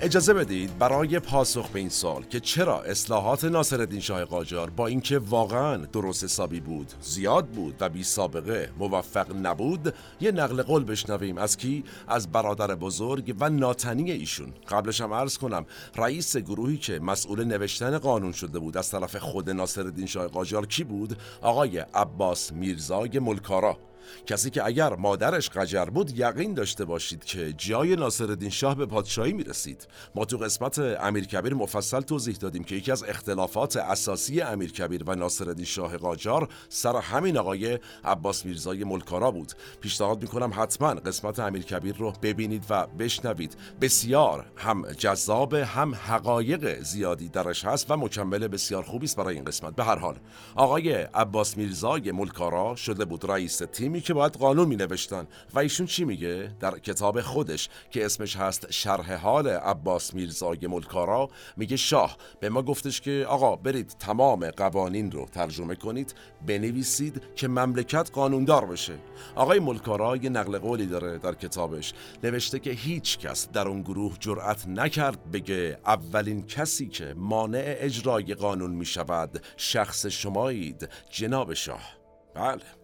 اجازه بدید برای پاسخ به این سال که چرا اصلاحات ناصرالدین شاه قاجار با اینکه واقعا درست حسابی بود زیاد بود و بی سابقه موفق نبود یه نقل قول بشنویم از کی؟ از برادر بزرگ و ناتنی ایشون. قبلش هم عرض کنم رئیس گروهی که مسئول نوشتن قانون شده بود از طرف خود ناصرالدین شاه قاجار کی بود؟ آقای عباس میرزای ملکارا کسی که اگر مادرش قجر بود یقین داشته باشید که جای ناصرالدین شاه به پادشاهی می‌رسید. ما تو قسمت امیرکبیر مفصل توضیح دادیم که یکی از اختلافات اساسی امیرکبیر و ناصرالدین شاه قاجار سر همین آقای عباس میرزای ملکارا بود. پیشنهاد می‌کنم حتما قسمت امیرکبیر رو ببینید و بشنوید. بسیار هم جذاب هم حقایق زیادی درش هست و مکمل بسیار خوبی است برای این قسمت. به هر حال آقای عباس میرزای ملکارا شده بود رئیس که باید قانون می نوشتن و ایشون چی میگه؟ در کتاب خودش که اسمش هست شرح حال عباس میرزای ملکارا میگه شاه به ما گفتش که آقا برید تمام قوانین رو ترجمه کنید بنویسید که مملکت قانوندار بشه. آقای ملکارا یه نقل قولی داره در کتابش. نوشته که هیچ کس در اون گروه جرأت نکرد بگه اولین کسی که مانع اجرای قانون می شود شخص شمایید. جناب شاه. بله.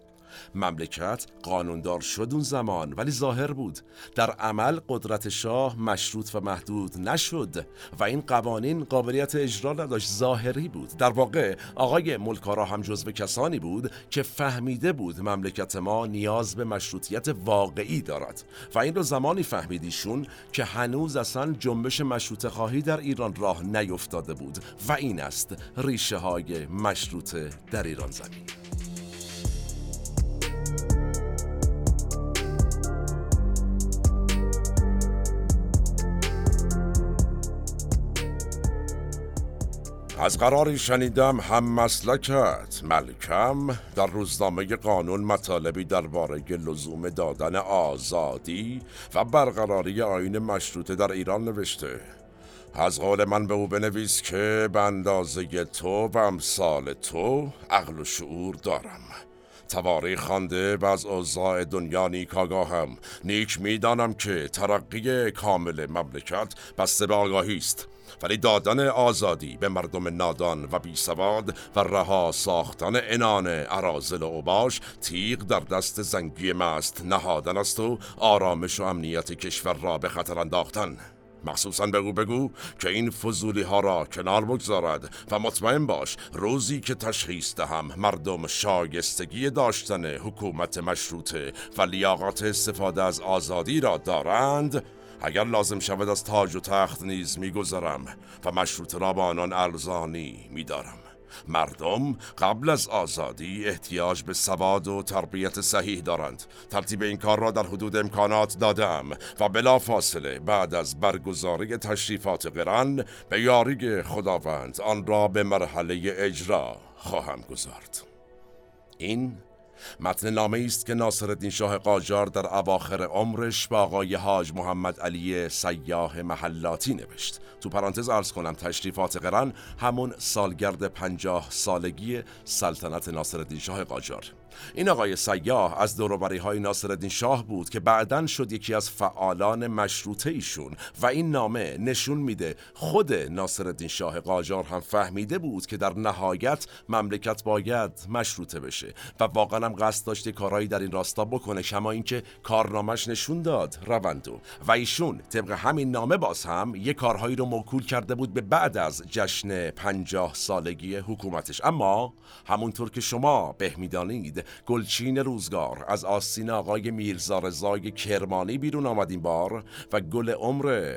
مملکت قانوندار شد اون زمان ولی ظاهر بود. در عمل قدرت شاه مشروط و محدود نشد و این قوانین قابلیت اجرا نداشت ظاهری بود. در واقع آقای ملکارا هم جزو کسانی بود که فهمیده بود مملکت ما نیاز به مشروطیت واقعی دارد. و این رو زمانی فهمیدیشون که هنوز اصلا جنبش مشروط خواهی در ایران راه نیفتاده بود و این است ریشه های مشروطه در ایران زمین. از قراری شنیدم هم مسلکت. ملکم در روزنامه قانون مطالبی درباره لزوم دادن آزادی و برقراری آین مشروطه در ایران نوشته. از قول من به او بنویس که به اندازه تو و امثال تو عقل و شعور دارم. تواری خانده و از اوضاع دنیا نیک آگاهم. نیک می‌دانم که ترقی کامل مملکت بسته به آگاهی است. ولی دادن آزادی به مردم نادان و بیسواد و رها ساختن انان عرازل و اوباش تیغ در دست زنگی مست نهادن است و آرامش و امنیت کشور را به خطر انداختن. مخصوصا بگو بگو که این فضولی ها را کنار بگذارد و مطمئن باش روزی که تشخیص دهم مردم شایستگی داشتن حکومت مشروطه و لیاقت استفاده از آزادی را دارند اگر لازم شود از تاج و تخت نیز میگذرم و مشروط را با آنان ارزانی میدارم. مردم قبل از آزادی احتیاج به سواد و تربیت صحیح دارند. ترتیب این کار را در حدود امکانات دادم و بلا فاصله بعد از برگزاری تشریفات قرن به یاری خداوند آن را به مرحله اجرا خواهم گذارد. این متن نامه است که ناصرالدین شاه قاجار در اواخر عمرش با آقای حاج محمد علی سیاه محلاتی نوشت. تو پرانتز ارز کنم تشریفات قرن همون سالگرد پنجاه سالگی سلطنت ناصرالدین شاه قاجار. این آقای سیاه از دوروبری های ناصرالدین شاه بود که بعدا شد یکی از فعالان مشروطه ایشون و این نامه نشون میده خود ناصرالدین شاه قاجار هم فهمیده بود که در نهایت مملکت باید مشروطه بشه و واقعا هم قصد داشته کارهایی در این راستا بکنه کما اینکه کارنامش نشون داد روندو و ایشون طبق همین نامه باز هم یه کارهایی رو موکول کرده بود به بعد از جشن پنجاه سالگی حکومتش. اما همونطور که شما به می‌دانید گلچین روزگار. از آستین آقای میرزا رضای کرمانی بیرون آمد این بار و گل عمر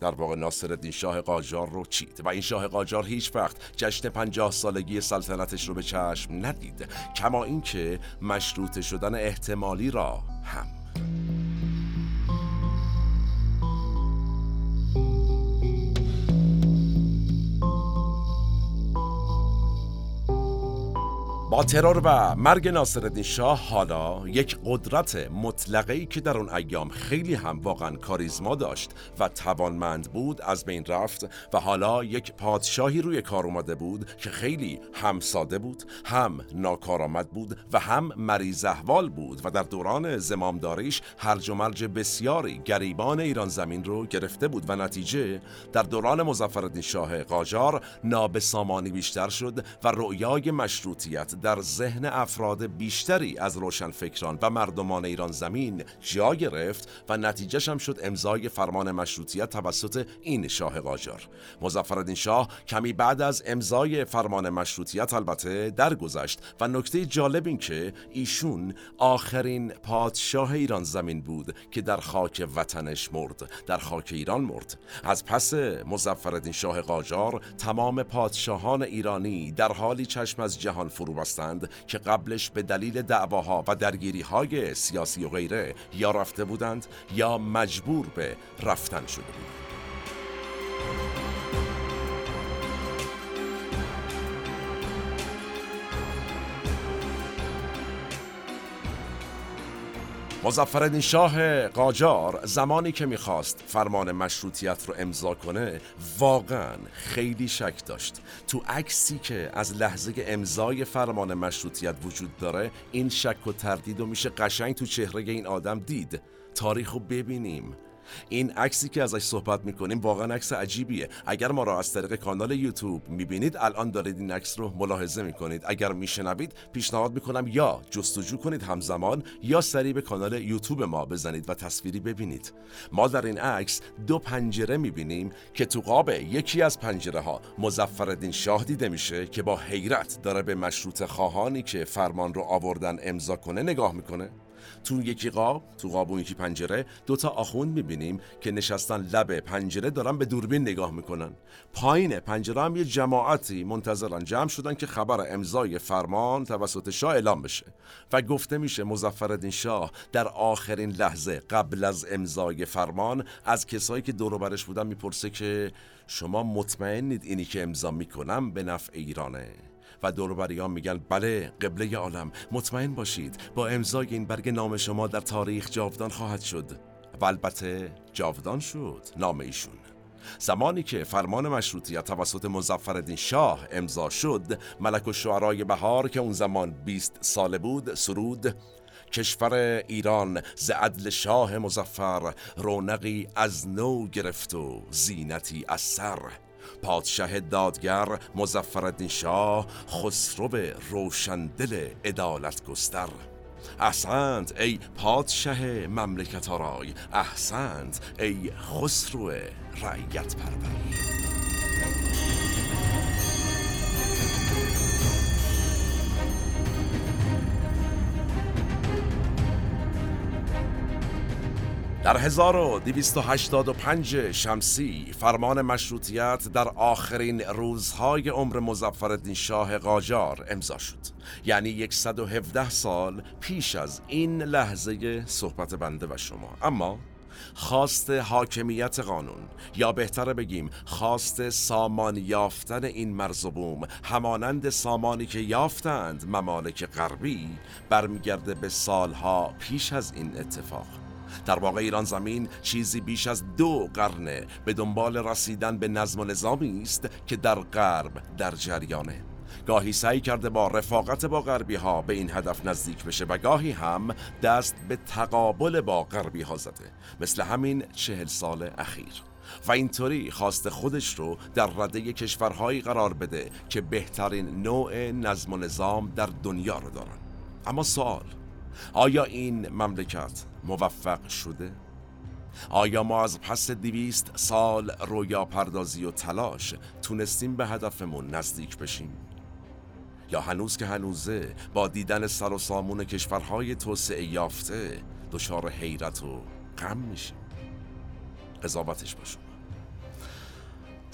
در واقع ناصر شاه قاجار رو چید. و این شاه قاجار هیچ وقت جشن پنجاه سالگی سلطنتش رو به چشم ندید کما اینکه مشروط شدن احتمالی را هم با ترور و مرگ ناصرالدین شاه حالا یک قدرت مطلقه که در اون ایام خیلی هم واقعا کاریزما داشت و توانمند بود از بین رفت و حالا یک پادشاهی روی کار اومده بود که خیلی هم ساده بود هم ناکارآمد بود و هم مریض احوال بود و در دوران زمامداریش هرج و بسیاری گریبان ایران زمین رو گرفته بود و نتیجه در دوران مظفرالدین شاه قاجار نابسامانی بیشتر شد و رؤیای مشروطیت در ذهن افراد بیشتری از روشنفکران و مردمان ایران زمین جا گرفت و نتیجهش هم شد امضای فرمان مشروطیت توسط این شاه قاجار. مظفرالدین شاه کمی بعد از امضای فرمان مشروطیت البته درگذشت و نکته جالب این که ایشون آخرین پادشاه ایران زمین بود که در خاک وطنش مرد در خاک ایران مرد. از پس مظفرالدین شاه قاجار تمام پادشاهان ایرانی در حالی چشم از جهان فرو که قبلش به دلیل دعواها و درگیری های سیاسی و غیره یا رفته بودند یا مجبور به رفتن شده بودند. مزفردین شاه قاجار زمانی که می‌خواست فرمان مشروطیت رو امضا کنه واقعا خیلی شک داشت. تو عکسی که از لحظه امضای فرمان مشروطیت وجود داره این شک و تردید و میشه قشنگ تو چهره این آدم دید. تاریخ رو ببینیم. این عکسی که ازش صحبت می‌کنیم واقعا عکس عجیبیه. اگر ما را از طریق کانال یوتیوب می‌بینید الان دارید این عکس رو ملاحظه می‌کنید. اگر میشنوید پیشنهاد می‌کنم یا جستجو کنید همزمان یا سریع به کانال یوتیوب ما بزنید و تصویری ببینید. ما در این عکس دو پنجره می‌بینیم که تو قاب یکی از پنجره ها مزفردین شاه دیده میشه که با حیرت داره به مشروط خواهانی که فرمان رو آوردن امضا کنه نگاه می‌کنه. تو یکی قاب تو قاب و یکی پنجره دوتا آخوند می‌بینیم که نشستن لب پنجره دارن به دوربین نگاه می‌کنن. پایین پنجره هم یه جماعتی منتظرن جمع شدن که خبر امضای فرمان توسط شاه اعلام بشه. و گفته میشه مزفردین شاه در آخرین لحظه قبل از امضای فرمان از کسایی که دور برش بودن می‌پرسه که شما مطمئنید اینی که امضا می‌کنم به نفع ایرانه؟ و دوروبریان میگن بله قبله عالم. مطمئن باشید با امضای این برگ نام شما در تاریخ جاودان خواهد شد. و البته جاودان شد نام ایشون. زمانی که فرمان مشروطیت توسط مزفردین شاه امضا شد ملک و شعرای بهار که اون زمان 20 ساله بود سرود کشور ایران ز عدل شاه مزفر رونقی از نو گرفت و زینتی از سر. پادشه دادگر مزفردین شاه خسرو روشندل ادالت گستر. احسنت ای پادشه مملکت آرای احسنت ای خسرو رعیت پرور در 1285 شمسی فرمان مشروطیت در آخرین روزهای عمر مزفردین شاه قاجار امضا شد. یعنی 117 سال پیش از این لحظه صحبت بنده و شما. اما خواست حاکمیت قانون یا بهتر بگیم خواست سامان یافتن این مرز و بوم همانند سامانی که یافتند ممالک غربی برمیگرده به سالها پیش از این اتفاق. در واقع ایران زمین چیزی بیش از دو قرنه به دنبال رسیدن به نظم و نظامی است که در غرب در جریانه. گاهی سعی کرده با رفاقت با غربی ها به این هدف نزدیک بشه و گاهی هم دست به تقابل با غربی ها زده مثل همین چهل سال اخیر. و اینطوری خواست خودش رو در رده کشورهایی قرار بده که بهترین نوع نظم و نظام در دنیا رو دارن. اما سوال آیا این مملکت موفق شده؟ آیا ما از پس دویست سال رویا پردازی و تلاش تونستیم به هدفمون نزدیک بشیم؟ یا هنوز که هنوزه با دیدن سر و سامون کشورهای توسعه یافته دچار حیرت و غم میشیم؟ قضاوتش باشم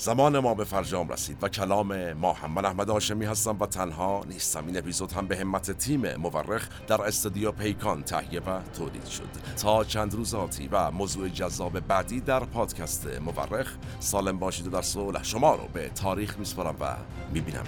زمان ما به فرجام رسید و کلام ما هم. من احمد هاشمی هستم و تنها نیستم این اپیزود هم به همت تیم مورخ در استودیو پیکان تهیه و تولید شد. تا چند روز آتی و موضوع جذاب بعدی در پادکست مورخ سالم باشید و در صلح. شما رو به تاریخ میسپارم و می‌بینم.